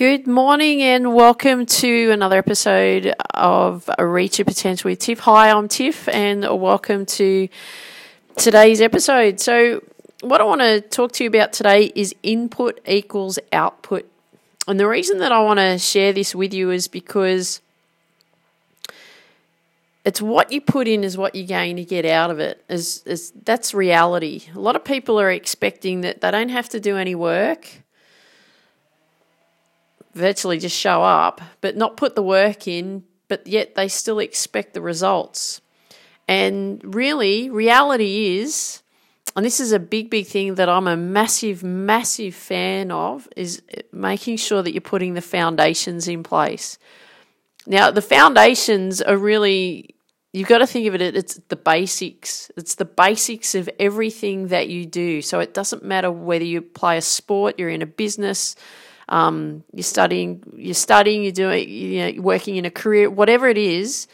Good morning and welcome to another episode of Reach Your Potential with Tiff. Hi, I'm Tiff and welcome to today's episode. So, what I want to talk to you about today is input equals output. And the reason that I want to share this with you is because it's what you put in is what you're going to get out of it. Is, is that's reality. A lot of people are expecting that they don't have to do any work virtually just show up, but not put the work in, but yet they still expect the results. And really, reality is, and this is a big, big thing that I'm a massive, massive fan of, is making sure that you're putting the foundations in place. Now, the foundations are really, you've got to think of it, it's the basics. It's the basics of everything that you do. So it doesn't matter whether you play a sport, you're in a business, um, you're studying, you're studying, you're doing, you know, you're working in a career, whatever it is,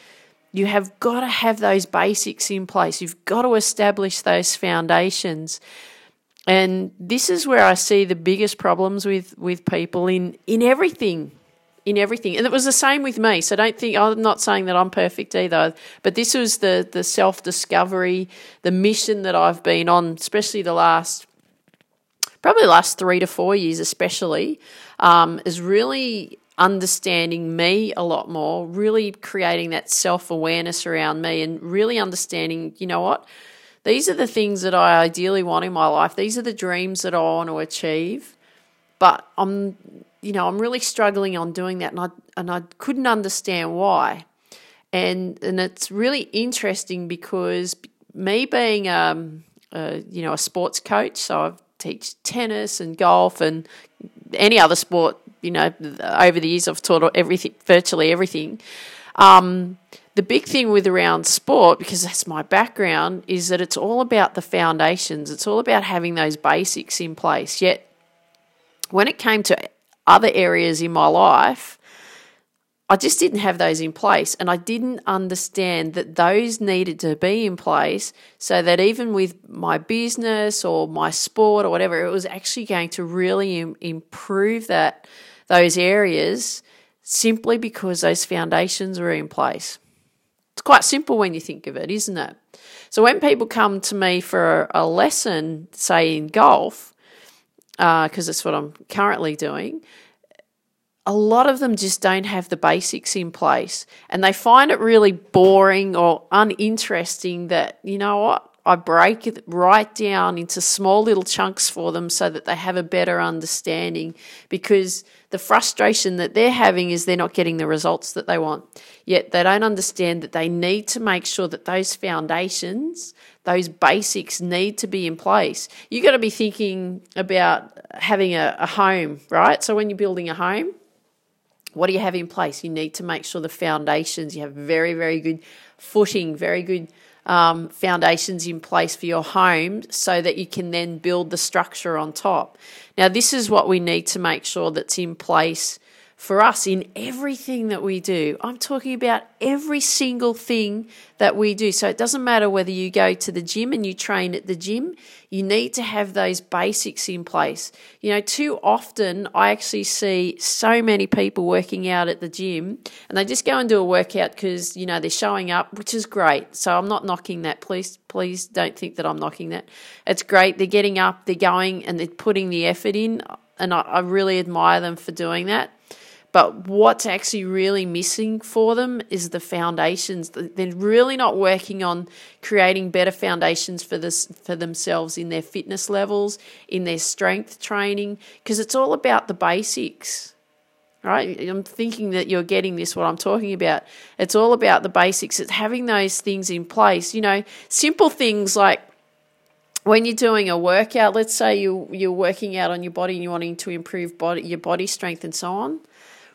you have got to have those basics in place. You've got to establish those foundations. And this is where I see the biggest problems with, with people in, in everything. In everything. And it was the same with me. So don't think I'm not saying that I'm perfect either. But this was the the self discovery, the mission that I've been on, especially the last probably the last three to four years, especially, um, is really understanding me a lot more, really creating that self awareness around me, and really understanding, you know what, these are the things that I ideally want in my life. These are the dreams that I want to achieve, but I'm, you know, I'm really struggling on doing that, and I and I couldn't understand why, and and it's really interesting because me being um, uh, you know a sports coach, so I've teach tennis and golf and any other sport. You know, over the years I've taught everything, virtually everything. Um, the big thing with around sport, because that's my background, is that it's all about the foundations. It's all about having those basics in place. Yet, when it came to other areas in my life, I just didn't have those in place. And I didn't understand that those needed to be in place so that even with my business or my sport or whatever, it was actually going to really Im- improve that those areas simply because those foundations were in place. It's quite simple when you think of it, isn't it? So when people come to me for a lesson, say in golf, because uh, that's what I'm currently doing, a lot of them just don't have the basics in place and they find it really boring or uninteresting that, you know what, I break it right down into small little chunks for them so that they have a better understanding because the frustration that they're having is they're not getting the results that they want. Yet they don't understand that they need to make sure that those foundations, those basics need to be in place. You've got to be thinking about having a, a home, right? So when you're building a home, what do you have in place? You need to make sure the foundations, you have very, very good footing, very good um, foundations in place for your home so that you can then build the structure on top. Now, this is what we need to make sure that's in place for us in everything that we do. I'm talking about every single thing that we do. So it doesn't matter whether you go to the gym and you train at the gym, you need to have those basics in place. You know, too often I actually see so many people working out at the gym and they just go and do a workout because, you know, they're showing up, which is great. So I'm not knocking that. Please, please don't think that I'm knocking that. It's great. They're getting up, they're going and they're putting the effort in. And I, I really admire them for doing that. But what's actually really missing for them is the foundations. They're really not working on creating better foundations for this for themselves in their fitness levels, in their strength training, because it's all about the basics. Right? I'm thinking that you're getting this what I'm talking about. It's all about the basics. It's having those things in place. You know, simple things like when you're doing a workout, let's say you you're working out on your body and you're wanting to improve body your body strength and so on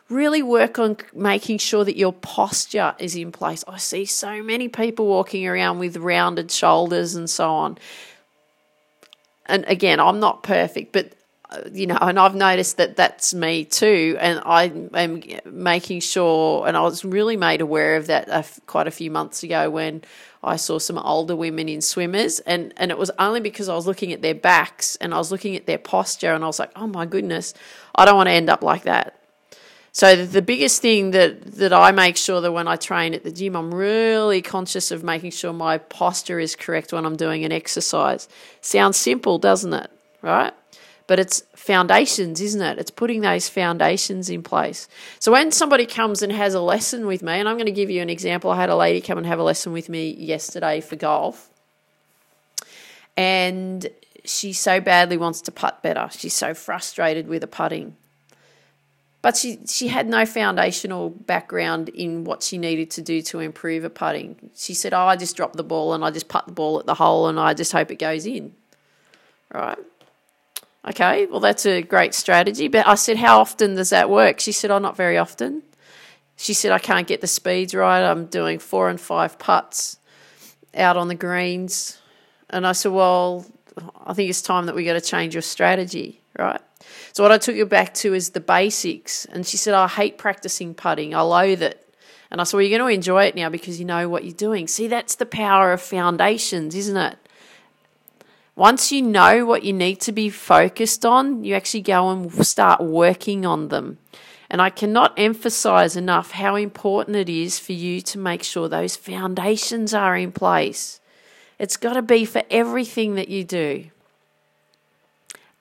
really work on making sure that your posture is in place. I see so many people walking around with rounded shoulders and so on. And again, I'm not perfect, but uh, you know, and I've noticed that that's me too. And I am making sure, and I was really made aware of that quite a few months ago when I saw some older women in swimmers, and and it was only because I was looking at their backs and I was looking at their posture, and I was like, oh my goodness, I don't want to end up like that So the biggest thing that that I make sure that when I train at the gym, I'm really conscious of making sure my posture is correct when I'm doing an exercise. Sounds simple, doesn't it? Right? But it's foundations, isn't it? It's putting those foundations in place. So when somebody comes and has a lesson with me, and I'm going to give you an example. I had a lady come and have a lesson with me yesterday for golf. And she so badly wants to putt better. She's so frustrated with the putting but she she had no foundational background in what she needed to do to improve her putting. She said, "Oh, I just drop the ball and I just putt the ball at the hole and I just hope it goes in." Right? Okay, well that's a great strategy. But I said, "How often does that work?" She said, "Oh, not very often." She said, "I can't get the speeds right. I'm doing four and five putts out on the greens." And I said, "Well, I think it's time that we got to change your strategy, right?" So what I took her back to is the basics. And she said, oh, I hate practicing putting. I loathe it. And I said, Well, you're going to enjoy it now because you know what you're doing. See, that's the power of foundations, isn't it? Once you know what you need to be focused on, you actually go and start working on them. And I cannot emphasize enough how important it is for you to make sure those foundations are in place. It's got to be for everything that you do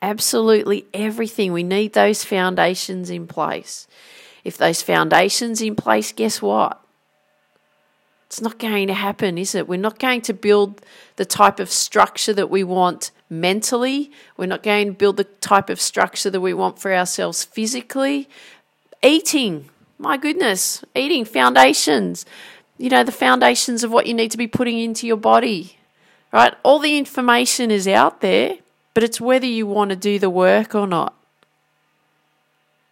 absolutely everything. We need those foundations in place. If those foundations in place, guess what? It's not going to happen, is it? We're not going to build the type of structure that we want mentally. We're not going to build the type of structure that we want for ourselves physically. Eating, my goodness, eating foundations. You know, the foundations of what you need to be putting into your body, right? All the information is out there but it's whether you want to do the work or not.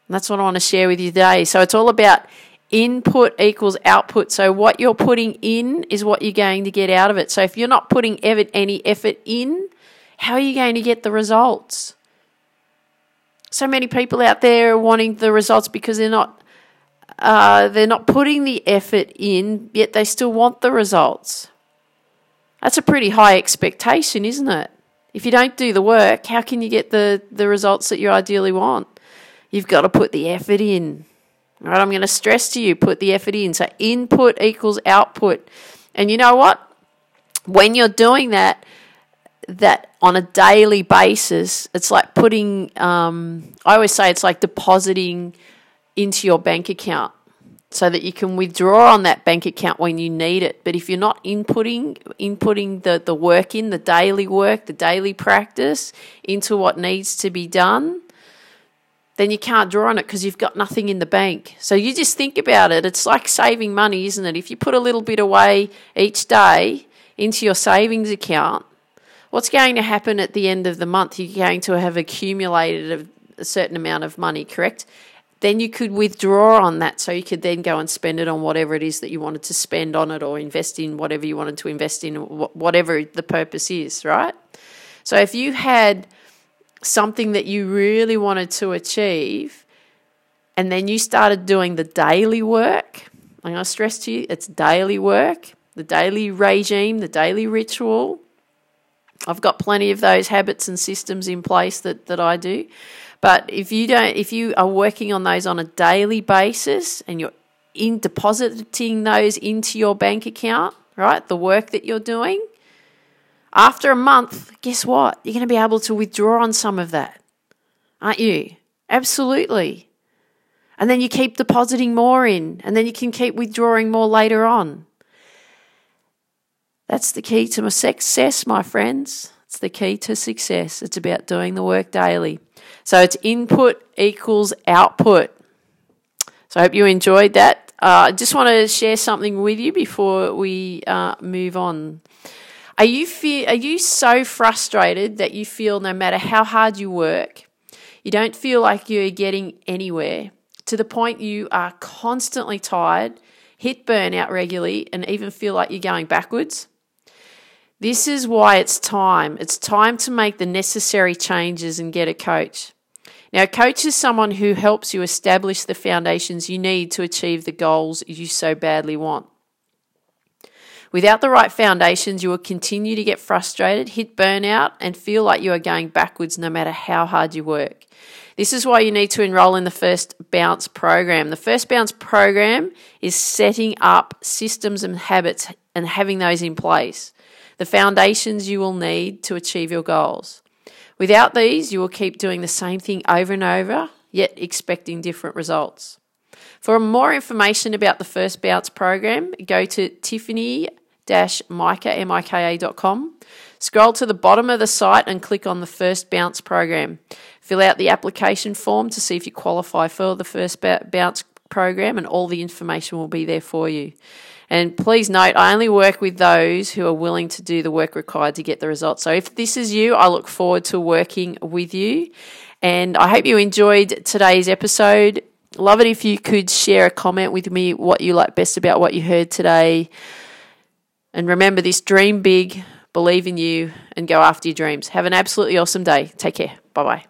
And that's what I want to share with you today. So it's all about input equals output. So what you're putting in is what you're going to get out of it. So if you're not putting any effort in, how are you going to get the results? So many people out there are wanting the results because they're not uh, they're not putting the effort in, yet they still want the results. That's a pretty high expectation, isn't it? If you don't do the work, how can you get the, the results that you ideally want? You've got to put the effort in. All right, I'm going to stress to you put the effort in. So input equals output. And you know what? When you're doing that, that on a daily basis, it's like putting, um, I always say it's like depositing into your bank account so that you can withdraw on that bank account when you need it. But if you're not inputting inputting the, the work in, the daily work, the daily practice into what needs to be done, then you can't draw on it because you've got nothing in the bank. So you just think about it. It's like saving money, isn't it? If you put a little bit away each day into your savings account, what's going to happen at the end of the month? You're going to have accumulated a, a certain amount of money, correct? Then you could withdraw on that. So you could then go and spend it on whatever it is that you wanted to spend on it or invest in whatever you wanted to invest in whatever the purpose is right? So if you had something that you really wanted to achieve and then you started doing the daily work i'm going to stress to you it's daily work the daily regime the daily ritual i've got plenty of those habits and systems in place that, that i do but if you don't, if you are working on those on a daily basis and you're in depositing those into your bank account, right? The work that you're doing, after a month, guess what? You're going to be able to withdraw on some of that, aren't you? Absolutely. And then you keep depositing more in, and then you can keep withdrawing more later on. That's the key to success, my friends. It's the key to success. It's about doing the work daily. So it's input equals output. So I hope you enjoyed that. Uh, I just want to share something with you before we uh, move on. Are you feel, are you so frustrated that you feel no matter how hard you work, you don't feel like you're getting anywhere to the point you are constantly tired, hit burnout regularly, and even feel like you're going backwards? This is why it's time. It's time to make the necessary changes and get a coach. Now, a coach is someone who helps you establish the foundations you need to achieve the goals you so badly want. Without the right foundations, you will continue to get frustrated, hit burnout, and feel like you are going backwards no matter how hard you work. This is why you need to enroll in the First Bounce program. The First Bounce program is setting up systems and habits and having those in place, the foundations you will need to achieve your goals. Without these, you will keep doing the same thing over and over, yet expecting different results. For more information about the First Bounce program, go to tiffany-mika.com. Scroll to the bottom of the site and click on the First Bounce program. Fill out the application form to see if you qualify for the First Bounce program, and all the information will be there for you. And please note, I only work with those who are willing to do the work required to get the results. So if this is you, I look forward to working with you. And I hope you enjoyed today's episode. Love it if you could share a comment with me what you like best about what you heard today. And remember this dream big, believe in you, and go after your dreams. Have an absolutely awesome day. Take care. Bye bye.